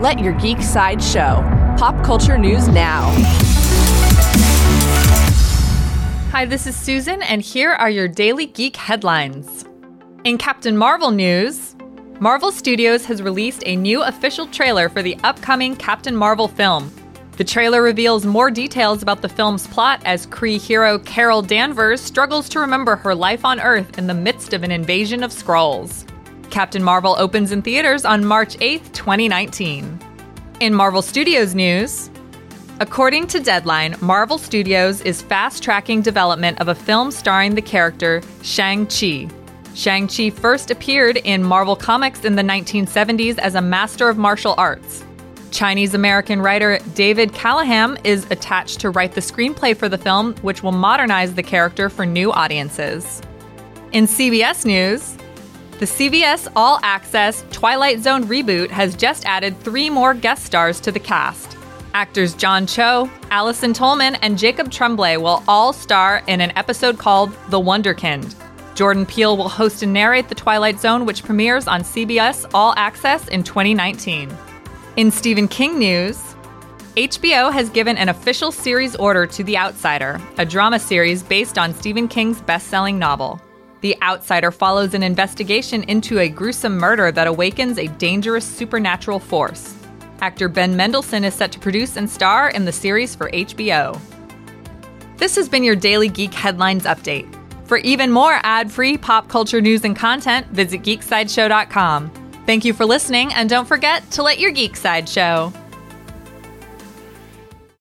Let your geek side show. Pop culture news now. Hi, this is Susan, and here are your daily geek headlines. In Captain Marvel news, Marvel Studios has released a new official trailer for the upcoming Captain Marvel film. The trailer reveals more details about the film's plot as Kree hero Carol Danvers struggles to remember her life on Earth in the midst of an invasion of Skrulls. Captain Marvel opens in theaters on March 8, 2019. In Marvel Studios news, according to Deadline, Marvel Studios is fast tracking development of a film starring the character Shang-Chi. Shang-Chi first appeared in Marvel Comics in the 1970s as a master of martial arts. Chinese American writer David Callaham is attached to write the screenplay for the film, which will modernize the character for new audiences. In CBS News, the CBS All Access Twilight Zone reboot has just added three more guest stars to the cast. Actors John Cho, Allison Tolman, and Jacob Tremblay will all star in an episode called The Wunderkind. Jordan Peele will host and narrate The Twilight Zone, which premieres on CBS All Access in 2019. In Stephen King news, HBO has given an official series order to The Outsider, a drama series based on Stephen King's best selling novel. The Outsider follows an investigation into a gruesome murder that awakens a dangerous supernatural force. Actor Ben Mendelsohn is set to produce and star in the series for HBO. This has been your Daily Geek Headlines Update. For even more ad free pop culture news and content, visit geeksideshow.com. Thank you for listening, and don't forget to let your geek side show.